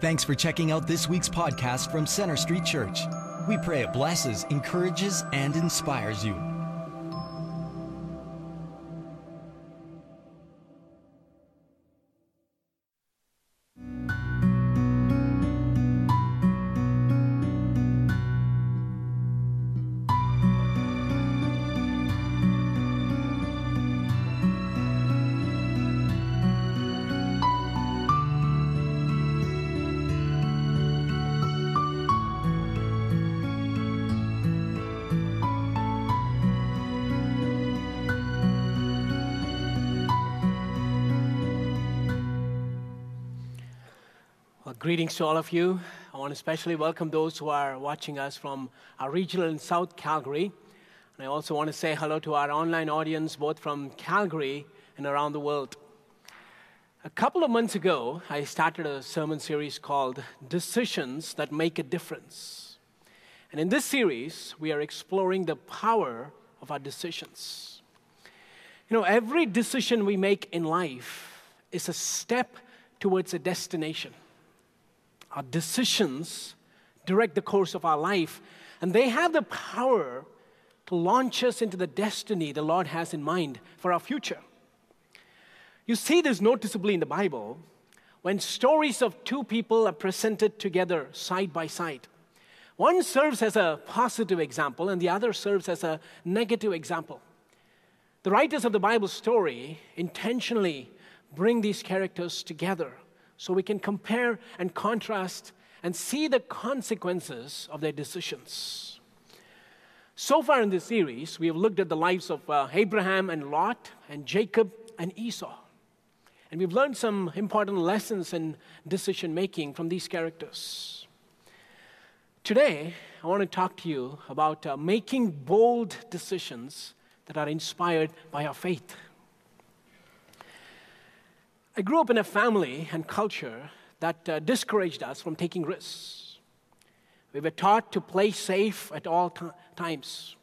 Thanks for checking out this week's podcast from Center Street Church. We pray it blesses, encourages, and inspires you. Greetings to all of you. I want to especially welcome those who are watching us from our regional in South Calgary. And I also want to say hello to our online audience, both from Calgary and around the world. A couple of months ago, I started a sermon series called Decisions That Make a Difference. And in this series, we are exploring the power of our decisions. You know, every decision we make in life is a step towards a destination. Our decisions direct the course of our life, and they have the power to launch us into the destiny the Lord has in mind for our future. You see this noticeably in the Bible when stories of two people are presented together side by side. One serves as a positive example, and the other serves as a negative example. The writers of the Bible story intentionally bring these characters together so we can compare and contrast and see the consequences of their decisions. So far in this series, we have looked at the lives of uh, Abraham and Lot, and Jacob and Esau. And we've learned some important lessons in decision making from these characters. Today, I want to talk to you about uh, making bold decisions that are inspired by our faith. I grew up in a family and culture that uh, discouraged us from taking risks. We were taught to play safe at all times.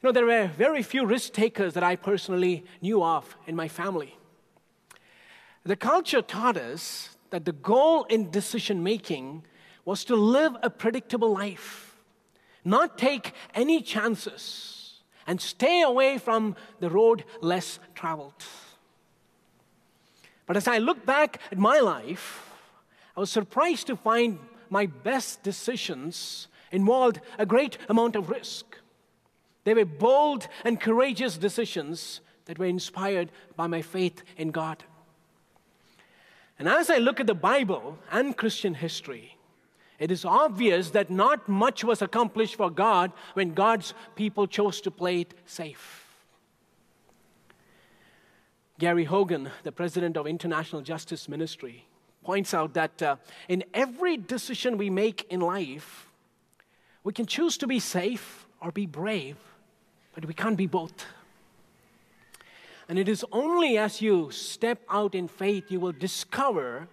You know, there were very few risk takers that I personally knew of in my family. The culture taught us that the goal in decision making was to live a predictable life, not take any chances, and stay away from the road less traveled. But as I look back at my life, I was surprised to find my best decisions involved a great amount of risk. They were bold and courageous decisions that were inspired by my faith in God. And as I look at the Bible and Christian history, it is obvious that not much was accomplished for God when God's people chose to play it safe. Gary Haugen, the president of International Justice Ministry, points out that uh, in every decision we make in life, we can choose to be safe or be brave, but we can't be both. And it is only as you step out in faith you will discover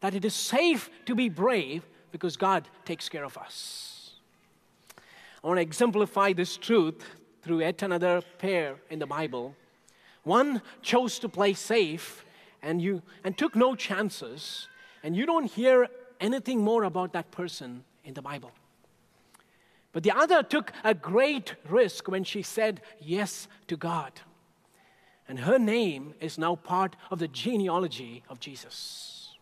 that it is safe to be brave because God takes care of us. I want to exemplify this truth through yet another pair in the Bible one chose to play safe and, you, and took no chances, and you don't hear anything more about that person in the Bible. But the other took a great risk when she said yes to God. And her name is now part of the genealogy of Jesus.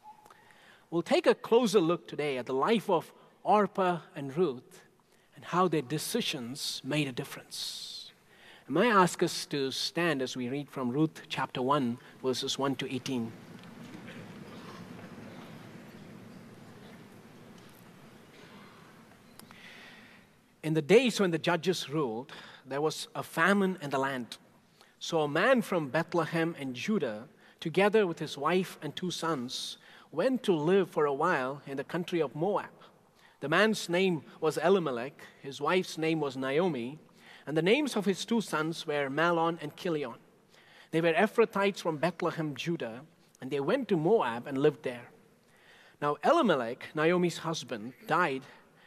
We'll take a closer look today at the life of Orpah and Ruth and how their decisions made a difference. May I ask us to stand as we read from Ruth chapter 1, verses 1 to 18? In the days when the judges ruled, there was a famine in the land. So a man from Bethlehem in Judah, together with his wife and two sons, went to live for a while in the country of Moab. The man's name was Elimelech, his wife's name was Naomi and the names of his two sons were Mahlon and Kilion. They were Ephrathites from Bethlehem, Judah, and they went to Moab and lived there. Now Elimelech, Naomi's husband, died,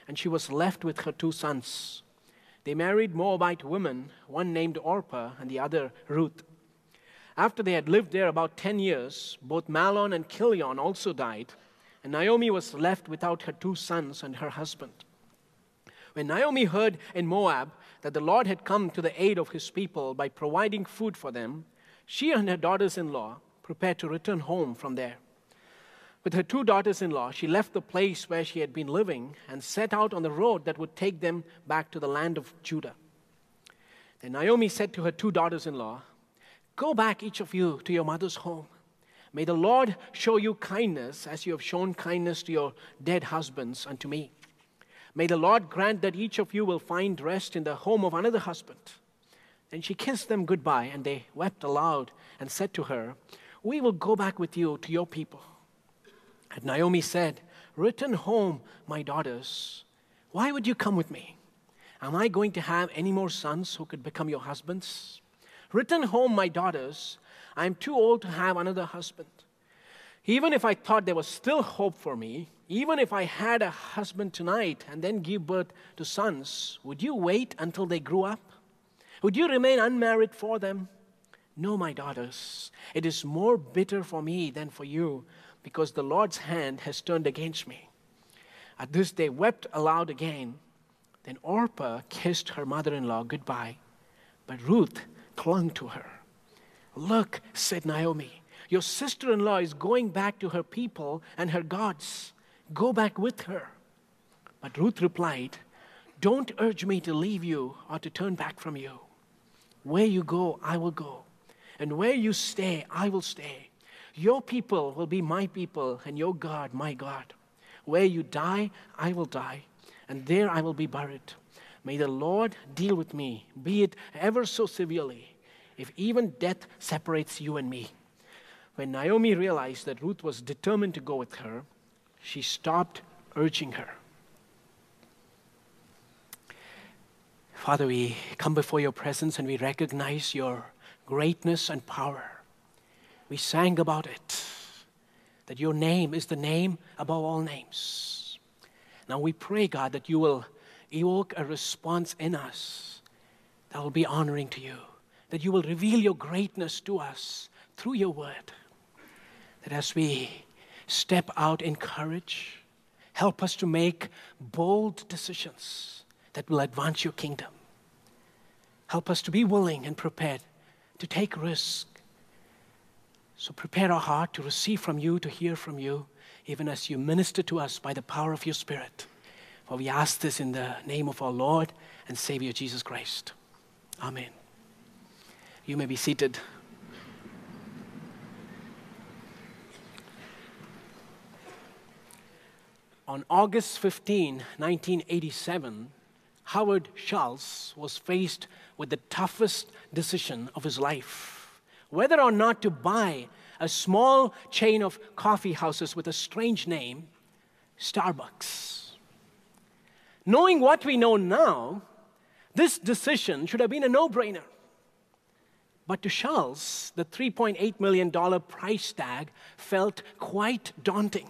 and she was left with her two sons. They married Moabite women, one named Orpah and the other Ruth. After they had lived there about 10 years, both Mahlon and Kilion also died, and Naomi was left without her two sons and her husband. When Naomi heard in Moab that the Lord had come to the aid of his people by providing food for them, she and her daughters in law prepared to return home from there. With her two daughters in law, she left the place where she had been living and set out on the road that would take them back to the land of Judah. Then Naomi said to her two daughters in law, Go back, each of you, to your mother's home. May the Lord show you kindness as you have shown kindness to your dead husbands and to me. May the Lord grant that each of you will find rest in the home of another husband. Then she kissed them goodbye, and they wept aloud and said to her, We will go back with you to your people. And Naomi said, Return home, my daughters. Why would you come with me? Am I going to have any more sons who could become your husbands? Return home, my daughters. I am too old to have another husband. Even if I thought there was still hope for me, even if I had a husband tonight and then give birth to sons, would you wait until they grew up? Would you remain unmarried for them? No, my daughters, it is more bitter for me than for you because the Lord's hand has turned against me. At this, they wept aloud again. Then Orpah kissed her mother in law goodbye, but Ruth clung to her. Look, said Naomi, your sister in law is going back to her people and her gods. Go back with her. But Ruth replied, Don't urge me to leave you or to turn back from you. Where you go, I will go. And where you stay, I will stay. Your people will be my people, and your God, my God. Where you die, I will die, and there I will be buried. May the Lord deal with me, be it ever so severely, if even death separates you and me. When Naomi realized that Ruth was determined to go with her, she stopped urging her. Father, we come before your presence and we recognize your greatness and power. We sang about it, that your name is the name above all names. Now we pray, God, that you will evoke a response in us that will be honoring to you, that you will reveal your greatness to us through your word, that as we step out in courage, help us to make bold decisions that will advance your kingdom. Help us to be willing and prepared to take risks so prepare our heart to receive from you, to hear from you, even as you minister to us by the power of your Spirit. For we ask this in the name of our Lord and Savior Jesus Christ. Amen. You may be seated. On August 15, 1987, Howard Schultz was faced with the toughest decision of his life whether or not to buy a small chain of coffee houses with a strange name, Starbucks. Knowing what we know now, this decision should have been a no brainer. But to Schultz, the $3.8 million price tag felt quite daunting.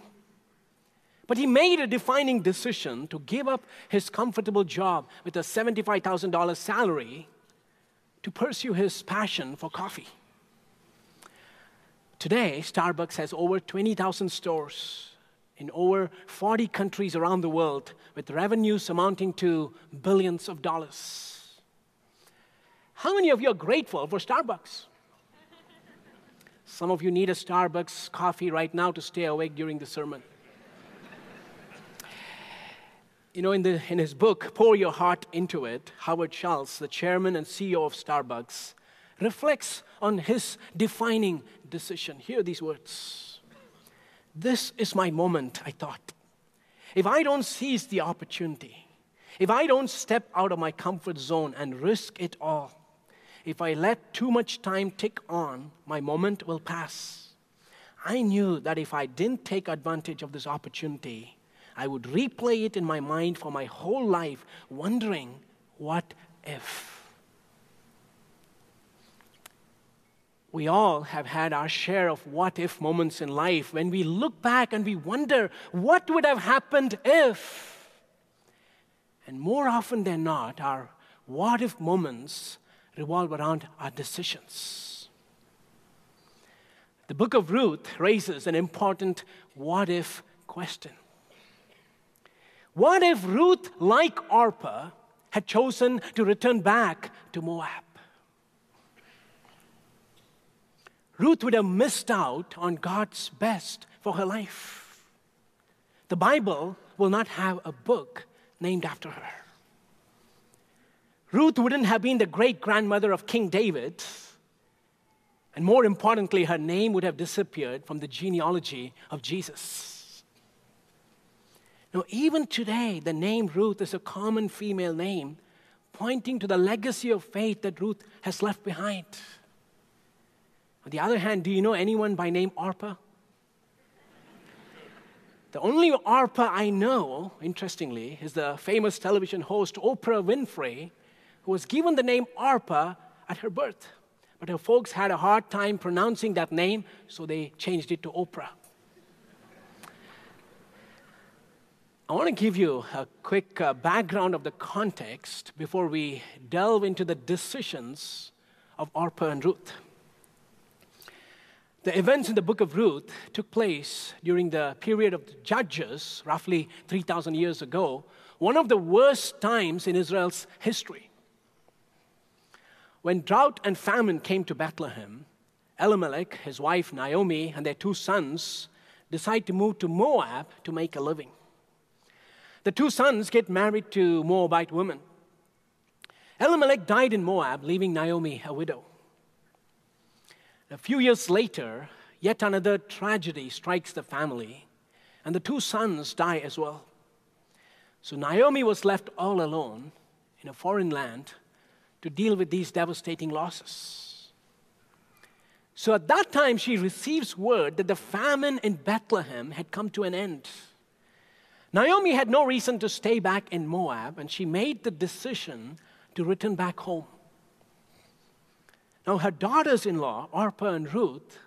But he made a defining decision to give up his comfortable job with a $75,000 salary to pursue his passion for coffee. Today, Starbucks has over 20,000 stores in over 40 countries around the world with revenues amounting to billions of dollars. How many of you are grateful for Starbucks? Some of you need a Starbucks coffee right now to stay awake during the sermon. You know, in, the, in his book, Pour Your Heart Into It, Howard Schultz, the chairman and CEO of Starbucks, reflects on his defining decision. Hear these words. This is my moment, I thought. If I don't seize the opportunity, if I don't step out of my comfort zone and risk it all, if I let too much time tick on, my moment will pass. I knew that if I didn't take advantage of this opportunity, I would replay it in my mind for my whole life, wondering, what if? We all have had our share of what if moments in life when we look back and we wonder what would have happened if. And more often than not, our what if moments revolve around our decisions. The book of Ruth raises an important what if question. What if Ruth, like Orpah, had chosen to return back to Moab? Ruth would have missed out on God's best for her life. The Bible will not have a book named after her. Ruth wouldn't have been the great grandmother of King David. And more importantly, her name would have disappeared from the genealogy of Jesus. Now, even today, the name Ruth is a common female name pointing to the legacy of faith that Ruth has left behind. On the other hand, do you know anyone by name Orpah? The only Orpah I know, interestingly, is the famous television host Oprah Winfrey, who was given the name Orpah at her birth. But her folks had a hard time pronouncing that name, so they changed it to Oprah. I want to give you a quick uh, background of the context before we delve into the decisions of Orpah and Ruth. The events in the book of Ruth took place during the period of the Judges, roughly 3,000 years ago, one of the worst times in Israel's history. When drought and famine came to Bethlehem, Elimelech, his wife Naomi, and their two sons decide to move to Moab to make a living. The two sons get married to Moabite women. Elimelech died in Moab, leaving Naomi a widow. A few years later, yet another tragedy strikes the family, and the two sons die as well. So Naomi was left all alone in a foreign land to deal with these devastating losses. So at that time, she receives word that the famine in Bethlehem had come to an end. Naomi had no reason to stay back in Moab, and she made the decision to return back home. Now, her daughters in law, Orpah and Ruth,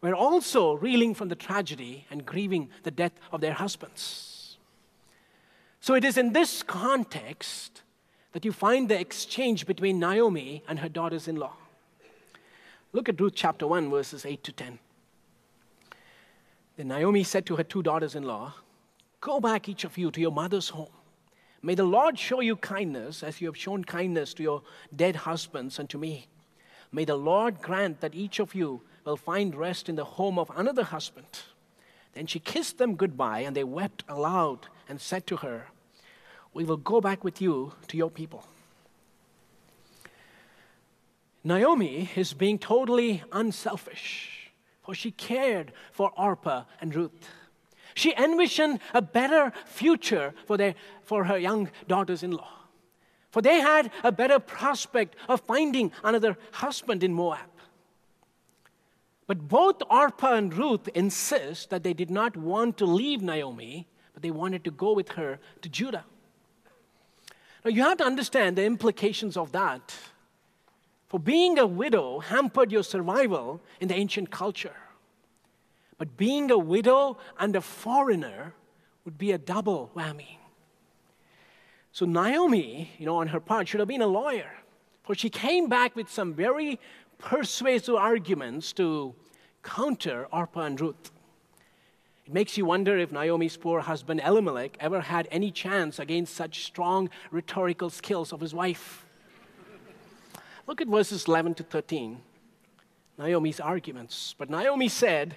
were also reeling from the tragedy and grieving the death of their husbands. So, it is in this context that you find the exchange between Naomi and her daughters in law. Look at Ruth chapter 1, verses 8 to 10. Then Naomi said to her two daughters in law, Go back, each of you, to your mother's home. May the Lord show you kindness as you have shown kindness to your dead husbands and to me. May the Lord grant that each of you will find rest in the home of another husband. Then she kissed them goodbye, and they wept aloud and said to her, We will go back with you to your people. Naomi is being totally unselfish, for she cared for Orpah and Ruth. She envisioned a better future for, their, for her young daughters in law for they had a better prospect of finding another husband in Moab. But both Orpah and Ruth insist that they did not want to leave Naomi, but they wanted to go with her to Judah. Now, you have to understand the implications of that. For being a widow hampered your survival in the ancient culture. But being a widow and a foreigner would be a double whammy. So Naomi, you know, on her part, should have been a lawyer. For she came back with some very persuasive arguments to counter Orpah and Ruth. It makes you wonder if Naomi's poor husband Elimelech ever had any chance against such strong rhetorical skills of his wife. Look at verses 11 to 13. Naomi's arguments. But Naomi said,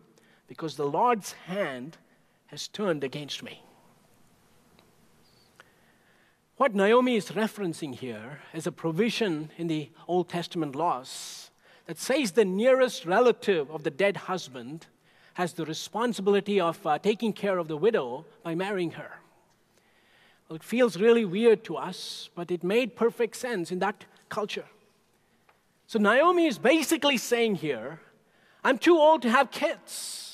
because the Lord's hand has turned against me. What Naomi is referencing here is a provision in the Old Testament laws that says the nearest relative of the dead husband has the responsibility of uh, taking care of the widow by marrying her. Well, it feels really weird to us, but it made perfect sense in that culture. So Naomi is basically saying here, I'm too old to have kids.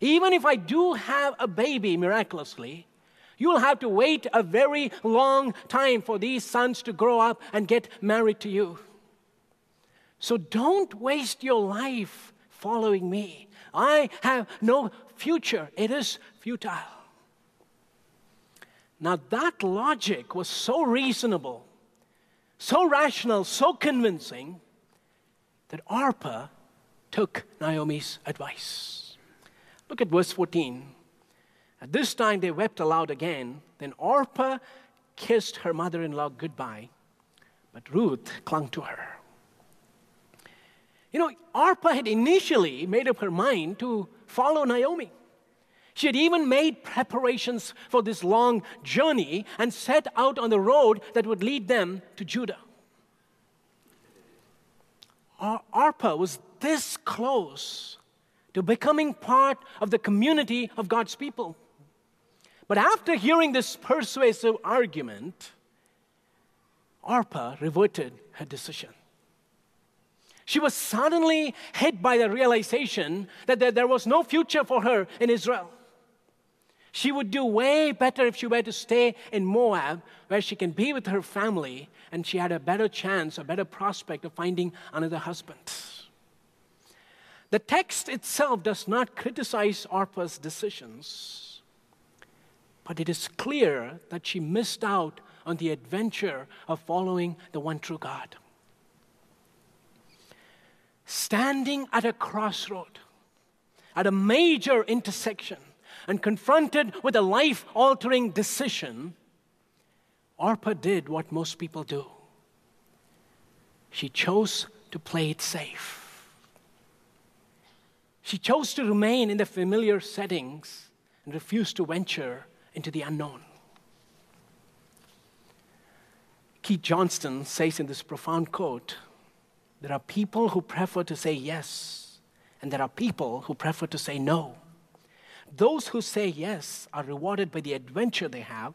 Even if I do have a baby miraculously, You'll have to wait a very long time for these sons to grow up and get married to you. So don't waste your life following me. I have no future, it is futile. Now, that logic was so reasonable, so rational, so convincing that Orpah took Naomi's advice. Look at verse 14. At this time, they wept aloud again. Then Orpah kissed her mother in law goodbye, but Ruth clung to her. You know, Orpah had initially made up her mind to follow Naomi. She had even made preparations for this long journey and set out on the road that would lead them to Judah. Orpah was this close to becoming part of the community of God's people. But after hearing this persuasive argument, Orpah reverted her decision. She was suddenly hit by the realization that there was no future for her in Israel. She would do way better if she were to stay in Moab, where she can be with her family and she had a better chance, a better prospect of finding another husband. The text itself does not criticize Orpah's decisions, but it is clear that she missed out on the adventure of following the one true God. Standing at a crossroad, at a major intersection, and confronted with a life altering decision, Orpah did what most people do. She chose to play it safe. She chose to remain in the familiar settings and refused to venture into the unknown. Keith Johnstone says in this profound quote there are people who prefer to say yes, and there are people who prefer to say no. Those who say yes are rewarded by the adventure they have,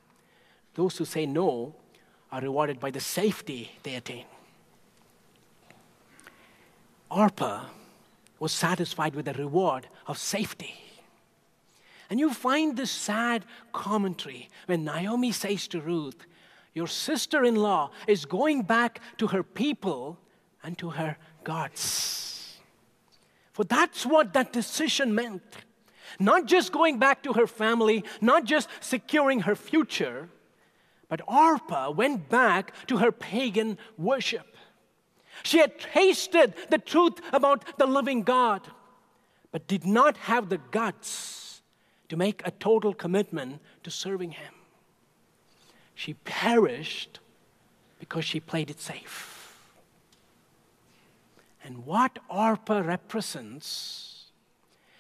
those who say no are rewarded by the safety they attain. Orpah was satisfied with the reward of safety. And you find this sad commentary when Naomi says to Ruth, Your sister in law is going back to her people and to her gods. For that's what that decision meant. Not just going back to her family, not just securing her future, but Orpah went back to her pagan worship. She had tasted the truth about the living God, but did not have the guts to make a total commitment to serving Him. She perished because she played it safe. And what Orpah represents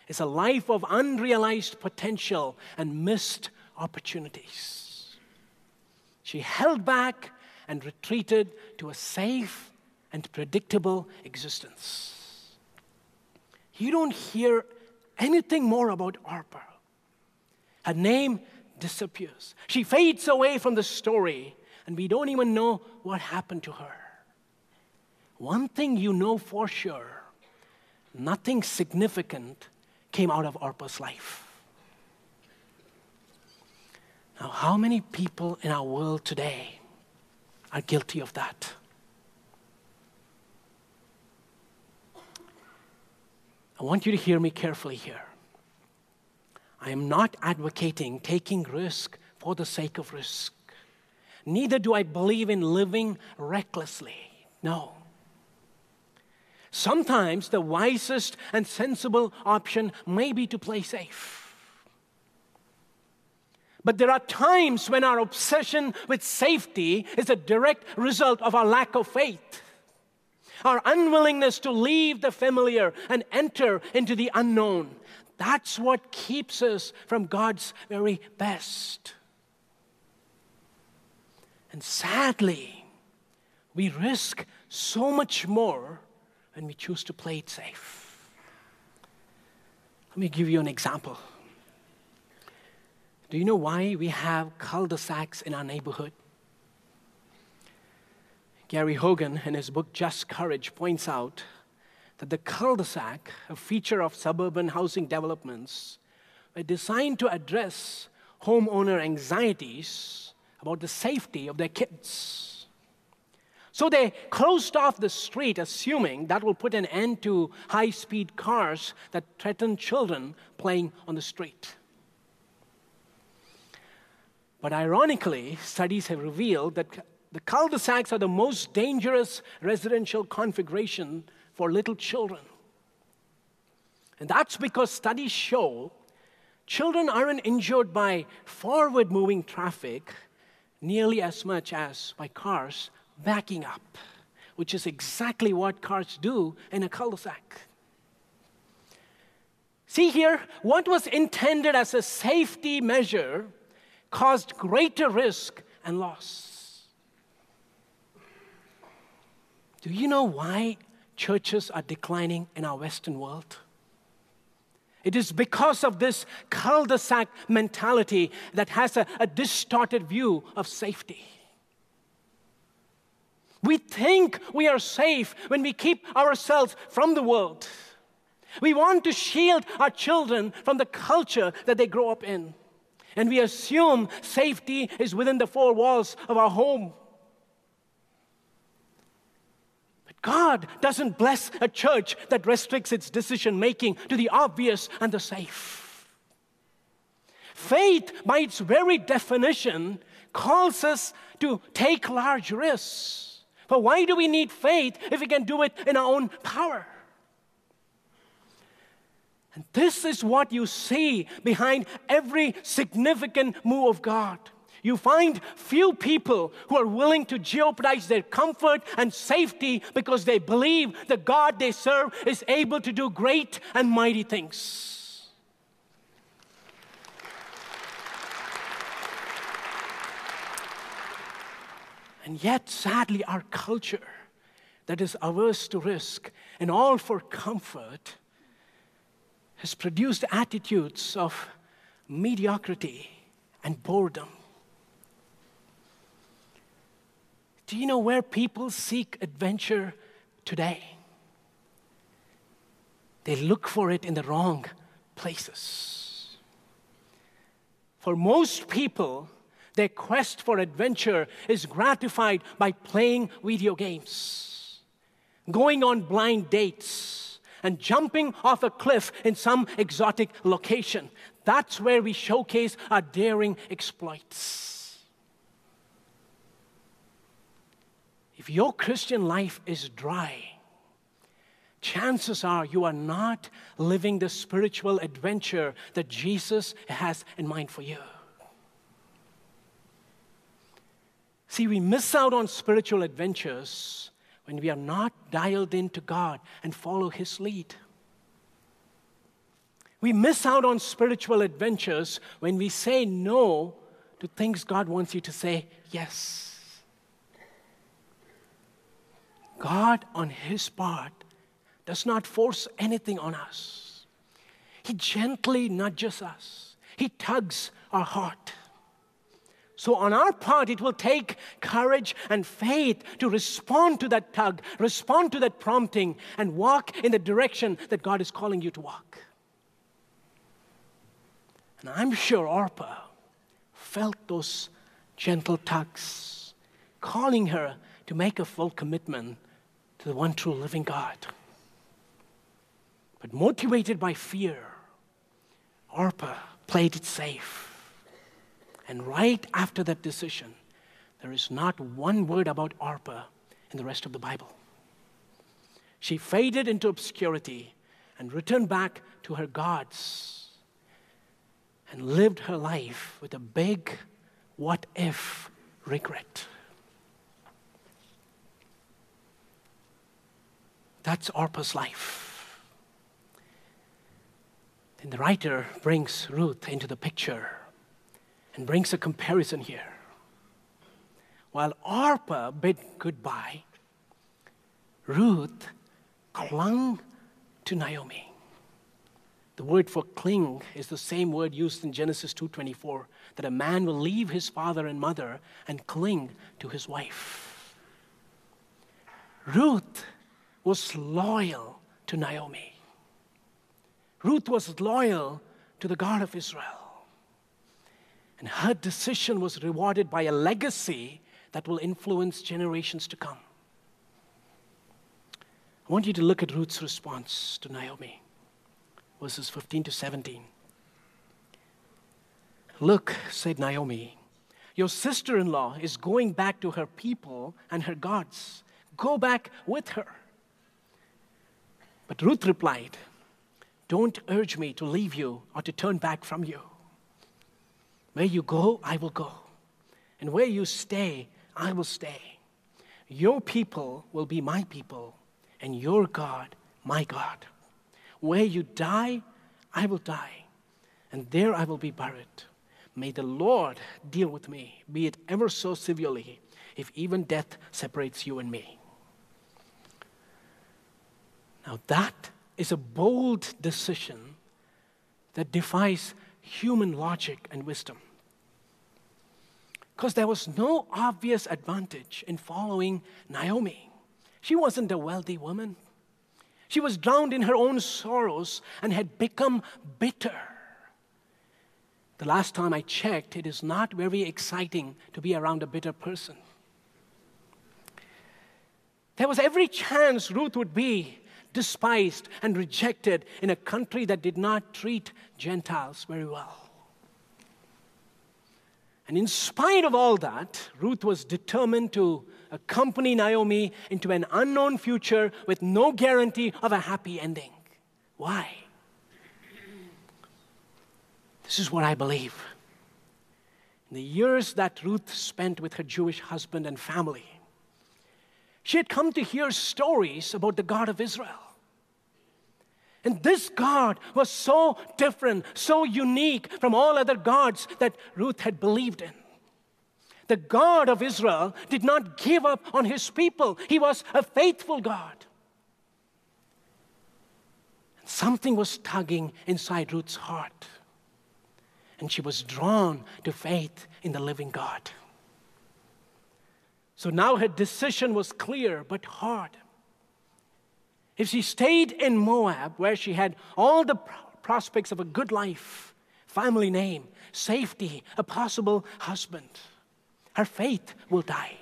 is a life of unrealized potential and missed opportunities. She held back and retreated to a safe and predictable existence. You don't hear anything more about Orpah. Her name disappears. She fades away from the story, and we don't even know what happened to her. One thing you know for sure nothing significant came out of Orpah's life. Now, how many people in our world today are guilty of that? I want you to hear me carefully here. I am not advocating taking risk for the sake of risk. Neither do I believe in living recklessly. No. Sometimes the wisest and sensible option may be to play safe. But there are times when our obsession with safety is a direct result of our lack of faith, our unwillingness to leave the familiar and enter into the unknown. That's what keeps us from God's very best. And sadly, we risk so much more when we choose to play it safe. Let me give you an example. Do you know why we have cul de sacs in our neighborhood? Gary Haugen, in his book Just Courage, points out that the cul de sac, a feature of suburban housing developments, were designed to address homeowner anxieties about the safety of their kids. So they closed off the street, assuming that will put an end to high speed cars that threaten children playing on the street. But ironically, studies have revealed that the cul de sacs are the most dangerous residential configuration for little children. And that's because studies show children aren't injured by forward moving traffic nearly as much as by cars backing up, which is exactly what cars do in a cul de sac. See here, what was intended as a safety measure caused greater risk and loss. Do you know why churches are declining in our Western world? It is because of this cul de sac mentality that has a, a, distorted view of safety. We think we are safe when we keep ourselves from the world. We want to shield our children from the culture that they grow up in. And we assume safety is within the four walls of our home. God doesn't bless a church that restricts its decision making to the obvious and the safe. Faith, by its very definition, calls us to take large risks. But why do we need faith if we can do it in our own power? And this is what you see behind every significant move of God you find few people who are willing to jeopardize their comfort and safety because they believe the God they serve is able to do great and mighty things. And yet, sadly, our culture that is averse to risk and all for comfort has produced attitudes of mediocrity and boredom. Do you know where people seek adventure today? They look for it in the wrong places. For most people, their quest for adventure is gratified by playing video games, going on blind dates, and jumping off a cliff in some exotic location. That's where we showcase our daring exploits. If your Christian life is dry, chances are you are not living the spiritual adventure that Jesus has in mind for you. See, we miss out on spiritual adventures when we are not dialed into God and follow His lead. We miss out on spiritual adventures when we say no to things God wants you to say yes. God, on His part, does not force anything on us. He gently nudges us, He tugs our heart. So, on our part, it will take courage and faith to respond to that tug, respond to that prompting, and walk in the direction that God is calling you to walk. And I'm sure Orpah felt those gentle tugs, calling her to make a full commitment to the one true living God. But motivated by fear, Orpah played it safe. And right after that decision, there is not one word about Orpah in the rest of the Bible. She faded into obscurity and returned back to her gods and lived her life with a big what if regret. That's Orpah's life. Then the writer brings Ruth into the picture and brings a comparison here. While Orpah bid goodbye, Ruth clung to Naomi. The word for cling is the same word used in Genesis 2:24 that a man will leave his father and mother and cling to his wife. Ruth was loyal to Naomi. Ruth was loyal to the God of Israel. And her decision was rewarded by a legacy that will influence generations to come. I want you to look at Ruth's response to Naomi, verses 15 to 17. Look, said Naomi, your sister in law is going back to her people and her gods. Go back with her. But Ruth replied, Don't urge me to leave you or to turn back from you. Where you go, I will go. And where you stay, I will stay. Your people will be my people, and your God, my God. Where you die, I will die, and there I will be buried. May the Lord deal with me, be it ever so severely, if even death separates you and me. Now, that is a bold decision that defies human logic and wisdom. Because there was no obvious advantage in following Naomi. She wasn't a wealthy woman. She was drowned in her own sorrows and had become bitter. The last time I checked, it is not very exciting to be around a bitter person. There was every chance Ruth would be despised and rejected in a country that did not treat Gentiles very well. And in spite of all that, Ruth was determined to accompany Naomi into an unknown future with no guarantee of a happy ending. Why? This is what I believe. In the years that Ruth spent with her Jewish husband and family, she had come to hear stories about the God of Israel. And this God was so different, so unique from all other gods that Ruth had believed in. The God of Israel did not give up on his people, he was a faithful God. And something was tugging inside Ruth's heart and she was drawn to faith in the living God. So now her decision was clear but hard. If she stayed in Moab, where she had all the prospects of a good life, family name, safety, a possible husband, her faith will die.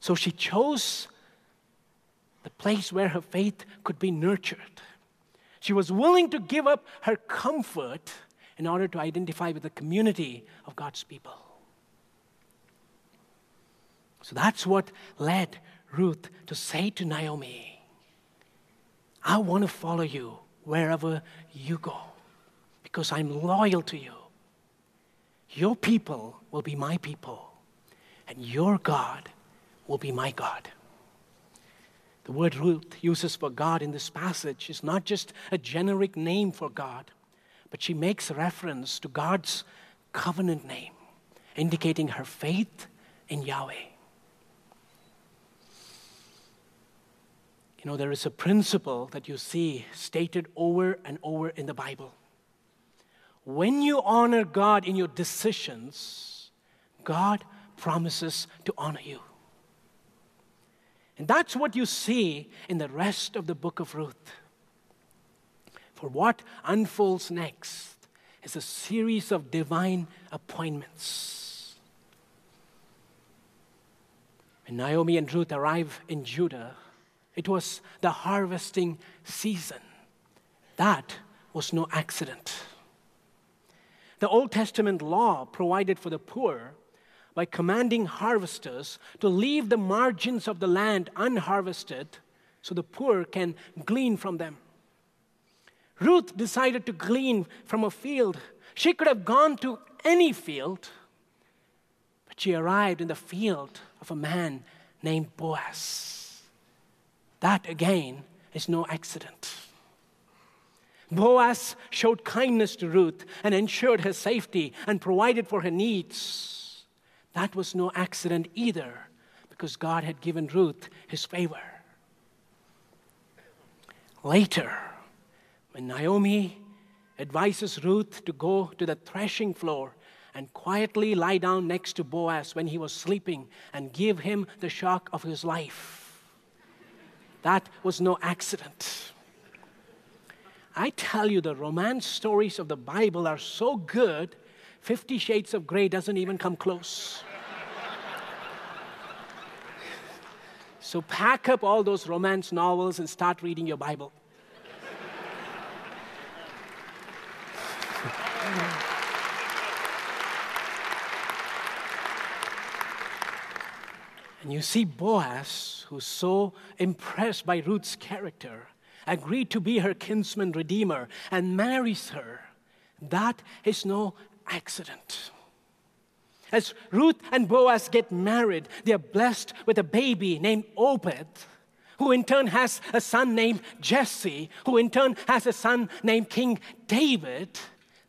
So she chose the place where her faith could be nurtured. She was willing to give up her comfort in order to identify with the community of God's people. So that's what led Ruth to say to Naomi, I want to follow you wherever you go because I'm loyal to you. Your people will be my people, and your God will be my God. The word Ruth uses for God in this passage is not just a generic name for God, but she makes reference to God's covenant name, indicating her faith in Yahweh. You know, there is a principle that you see stated over and over in the Bible. When you honor God in your decisions, God promises to honor you. And that's what you see in the rest of the book of Ruth. For what unfolds next is a series of divine appointments. When Naomi and Ruth arrive in Judah, it was the harvesting season. That was no accident. The Old Testament law provided for the poor by commanding harvesters to leave the margins of the land unharvested so the poor can glean from them. Ruth decided to glean from a field. She could have gone to any field, but she arrived in the field of a man named Boaz. That again is no accident. Boaz showed kindness to Ruth and ensured her safety and provided for her needs. That was no accident either, because God had given Ruth his favor. Later, when Naomi advises Ruth to go to the threshing floor and quietly lie down next to Boaz when he was sleeping and give him the shock of his life. That was no accident. I tell you, the romance stories of the Bible are so good Fifty Shades of Grey doesn't even come close. so pack up all those romance novels and start reading your Bible. And you see Boaz, who's so impressed by Ruth's character, agreed to be her kinsman redeemer and marries her. That is no accident. As Ruth and Boaz get married, they are blessed with a baby named Obed, who in turn has a son named Jesse, who in turn has a son named King David.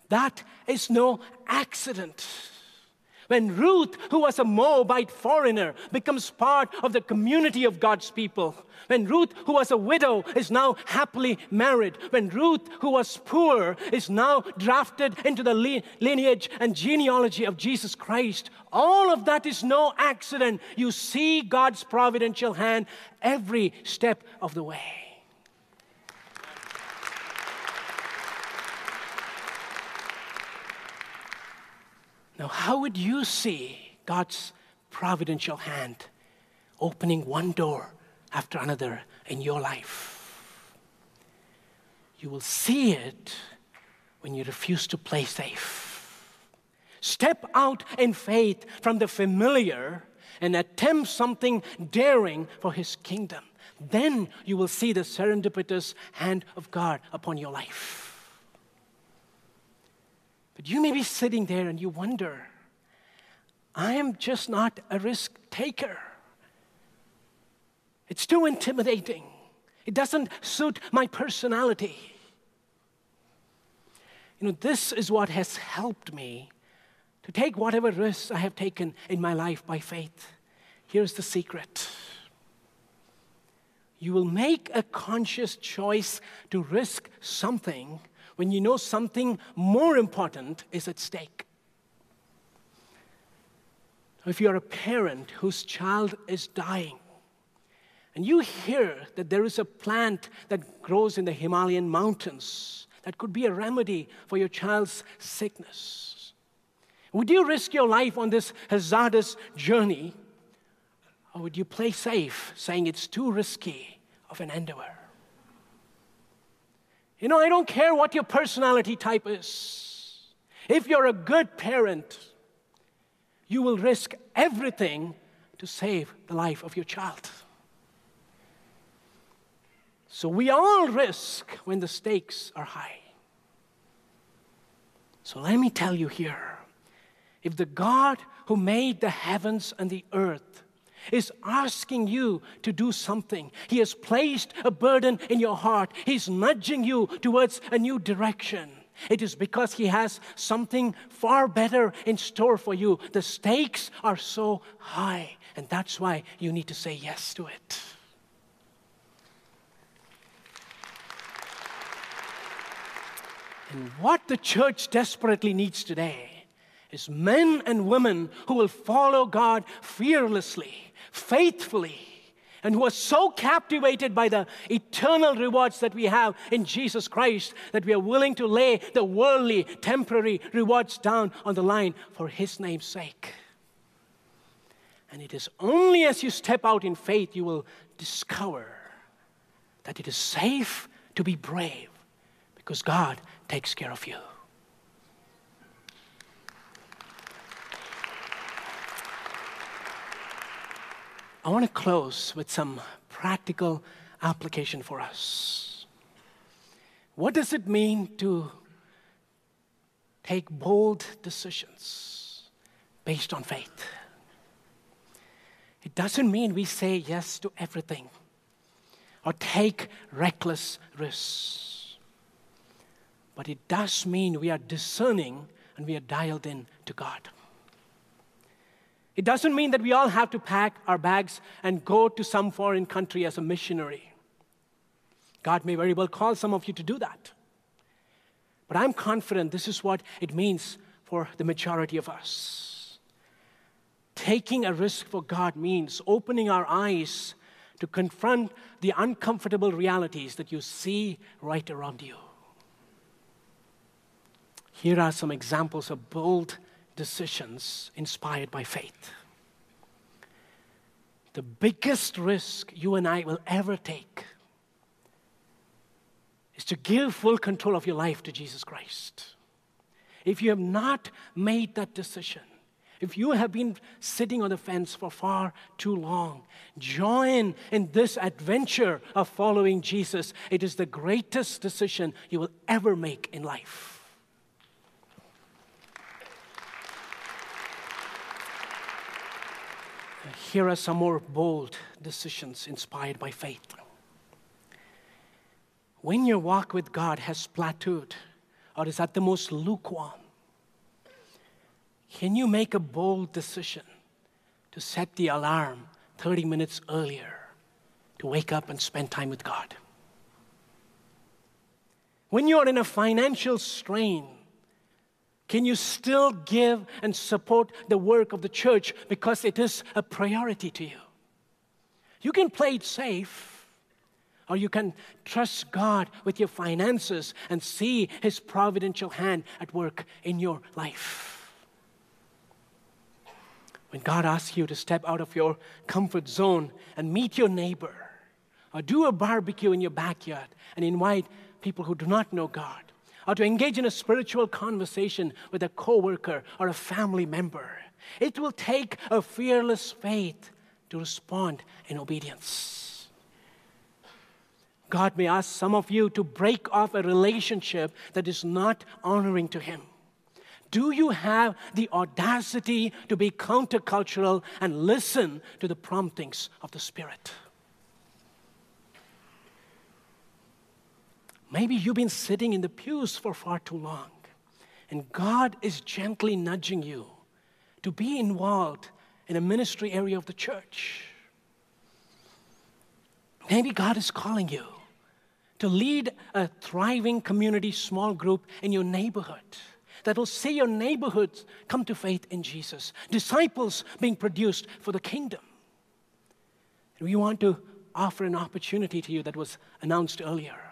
That is no accident. When Ruth, who was a Moabite foreigner, becomes part of the community of God's people, when Ruth, who was a widow, is now happily married, when Ruth, who was poor, is now drafted into the lineage and genealogy of Jesus Christ, all of that is no accident. You see God's providential hand every step of the way. Now, how would you see God's providential hand opening one door after another in your life? You will see it when you refuse to play safe. Step out in faith from the familiar and attempt something daring for His kingdom. Then you will see the serendipitous hand of God upon your life. But you may be sitting there and you wonder, I am just not a risk taker. It's too intimidating. It doesn't suit my personality. You know, this is what has helped me to take whatever risks I have taken in my life by faith. Here's the secret you will make a conscious choice to risk something when you know something more important is at stake. If you're a parent whose child is dying, and you hear that there is a plant that grows in the Himalayan mountains that could be a remedy for your child's sickness, would you risk your life on this hazardous journey, or would you play safe, saying it's too risky of an endeavor? You know, I don't care what your personality type is. If you're a good parent, you will risk everything to save the life of your child. So we all risk when the stakes are high. So let me tell you here if the God who made the heavens and the earth is asking you to do something. He has placed a burden in your heart. He's nudging you towards a new direction. It is because He has something far better in store for you. The stakes are so high, and that's why you need to say yes to it. And what the church desperately needs today is men and women who will follow God fearlessly faithfully and who are so captivated by the eternal rewards that we have in Jesus Christ that we are willing to lay the worldly, temporary rewards down on the line for His name's sake. And it is only as you step out in faith you will discover that it is safe to be brave because God takes care of you. I want to close with some practical application for us. What does it mean to take bold decisions based on faith? It doesn't mean we say yes to everything or take reckless risks. But it does mean we are discerning and we are dialed in to God. It doesn't mean that we all have to pack our bags and go to some foreign country as a missionary. God may very well call some of you to do that. But I'm confident this is what it means for the majority of us. Taking a risk for God means opening our eyes to confront the uncomfortable realities that you see right around you. Here are some examples of bold decisions inspired by faith. The biggest risk you and I will ever take is to give full control of your life to Jesus Christ. If you have not made that decision, if you have been sitting on the fence for far too long, join in this adventure of following Jesus. It is the greatest decision you will ever make in life. Here are some more bold decisions inspired by faith. When your walk with God has plateaued or is at the most lukewarm, can you make a bold decision to set the alarm 30 minutes earlier to wake up and spend time with God? When you're in a financial strain, can you still give and support the work of the church because it is a priority to you? You can play it safe, or you can trust God with your finances and see His providential hand at work in your life. When God asks you to step out of your comfort zone and meet your neighbor, or do a barbecue in your backyard and invite people who do not know God, or to engage in a spiritual conversation with a coworker or a family member, it will take a fearless faith to respond in obedience. God may ask some of you to break off a relationship that is not honoring to Him. Do you have the audacity to be countercultural and listen to the promptings of the Spirit? Maybe you've been sitting in the pews for far too long, and God is gently nudging you to be involved in a ministry area of the church. Maybe God is calling you to lead a thriving community small group in your neighborhood that will see your neighborhoods come to faith in Jesus, disciples being produced for the kingdom. And we want to offer an opportunity to you that was announced earlier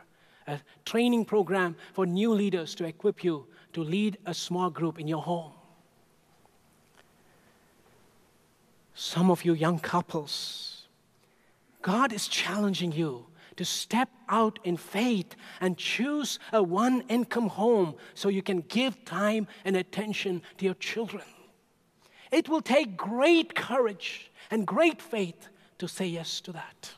a training program for new leaders to equip you to lead a small group in your home. Some of you young couples, God is challenging you to step out in faith and choose a one income home so you can give time and attention to your children. It will take great courage and great faith to say yes to that.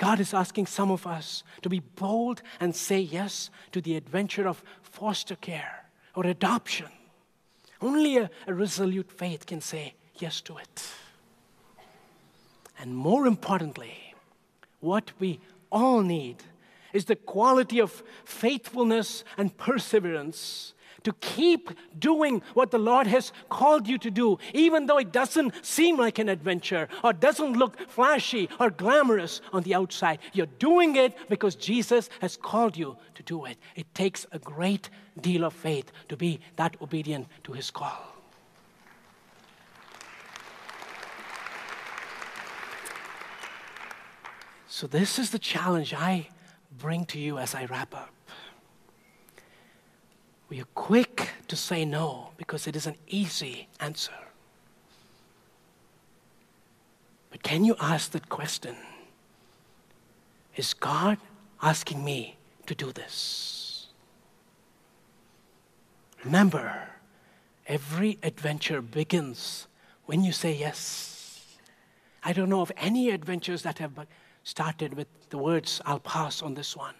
God is asking some of us to be bold and say yes to the adventure of foster care or adoption. Only a, a resolute faith can say yes to it. And more importantly, what we all need is the quality of faithfulness and perseverance to keep doing what the Lord has called you to do, even though it doesn't seem like an adventure or doesn't look flashy or glamorous on the outside. You're doing it because Jesus has called you to do it. It takes a great deal of faith to be that obedient to his call. So, this is the challenge I bring to you as I wrap up. We are quick to say no because it is an easy answer. But can you ask that question? Is God asking me to do this? Remember, every adventure begins when you say yes. I don't know of any adventures that have started with the words, I'll pass on this one.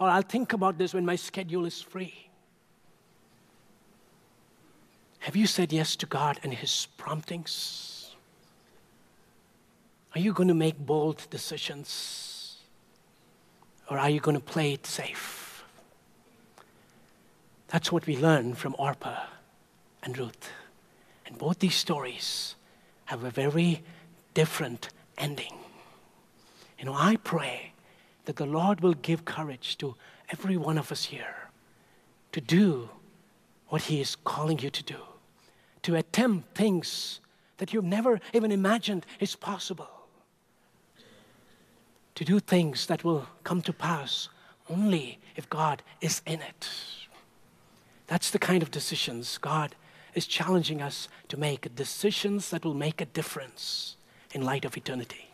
Or I'll think about this when my schedule is free. Have you said yes to God and His promptings? Are you going to make bold decisions? Or are you going to play it safe? That's what we learn from Orpah and Ruth. And both these stories have a very different ending. You know, I pray that the Lord will give courage to every one of us here to do what He is calling you to do, to attempt things that you've never even imagined is possible, to do things that will come to pass only if God is in it. That's the kind of decisions God is challenging us to make decisions that will make a difference in light of eternity.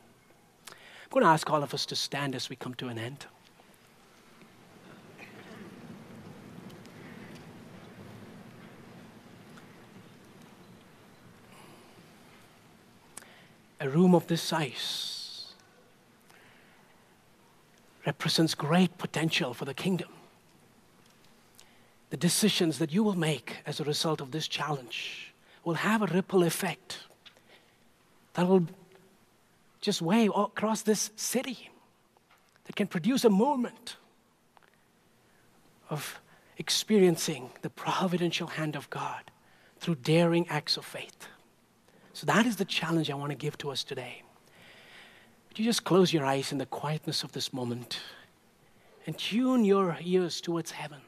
I'm going to ask all of us to stand as we come to an end. A room of this size represents great potential for the kingdom the decisions that you will make as a result of this challenge will have a ripple effect that will just wave across this city, that can produce a movement of experiencing the providential hand of God through daring acts of faith. So, that is the challenge I want to give to us today. Would you just close your eyes in the quietness of this moment and tune your ears towards heaven?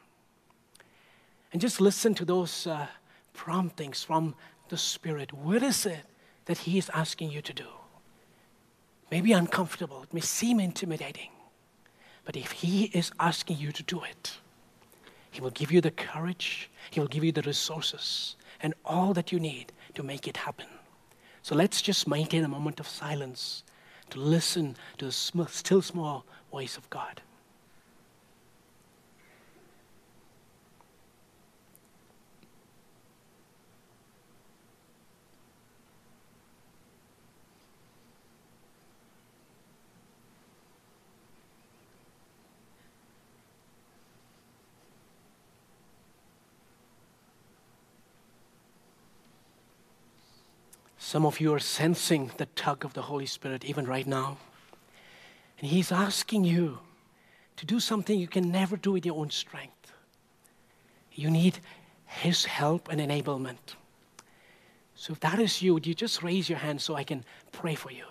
and just listen to those uh, promptings from the Spirit. What is it that He is asking you to do? Maybe uncomfortable, it may seem intimidating, but if He is asking you to do it, He will give you the courage, He will give you the resources, and all that you need to make it happen. So let's just maintain a moment of silence to listen to the still small voice of God. Some of you are sensing the tug of the Holy Spirit even right now. And He's asking you to do something you can never do with your own strength. You need His help and enablement. So if that is you, would you just raise your hand so I can pray for you?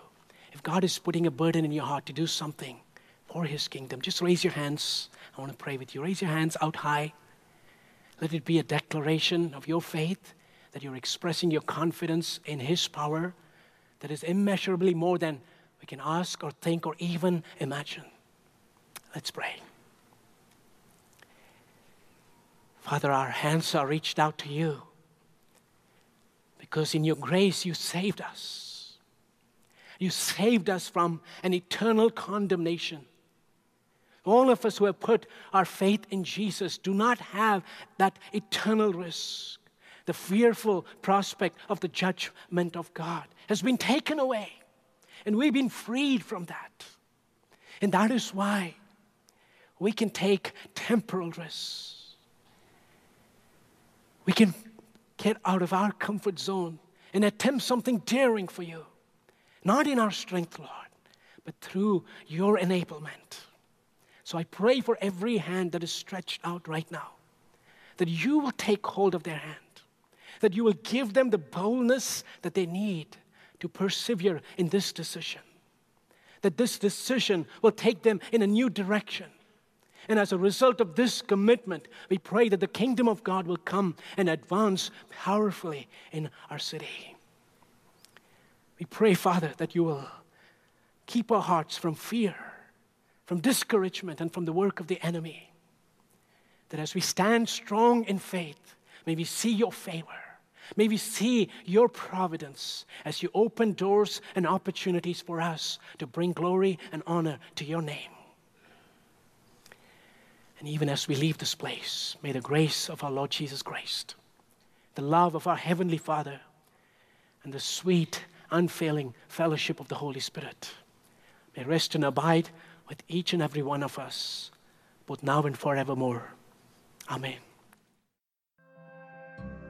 If God is putting a burden in your heart to do something for His kingdom, just raise your hands. I want to pray with you. Raise your hands out high. Let it be a declaration of your faith that you're expressing your confidence in His power that is immeasurably more than we can ask or think or even imagine. Let's pray. Father, our hands are reached out to you because in your grace you saved us. You saved us from an eternal condemnation. All of us who have put our faith in Jesus do not have that eternal risk the fearful prospect of the judgment of God has been taken away. And we've been freed from that. And that is why we can take temporal risks. We can get out of our comfort zone and attempt something daring for you. Not in our strength, Lord, but through your enablement. So I pray for every hand that is stretched out right now that you will take hold of their hand that you will give them the boldness that they need to persevere in this decision. That this decision will take them in a new direction. And as a result of this commitment, we pray that the kingdom of God will come and advance powerfully in our city. We pray, Father, that you will keep our hearts from fear, from discouragement, and from the work of the enemy. That as we stand strong in faith, may we see your favor May we see your providence as you open doors and opportunities for us to bring glory and honor to your name. And even as we leave this place, may the grace of our Lord Jesus Christ, the love of our Heavenly Father, and the sweet, unfailing fellowship of the Holy Spirit may rest and abide with each and every one of us, both now and forevermore. Amen.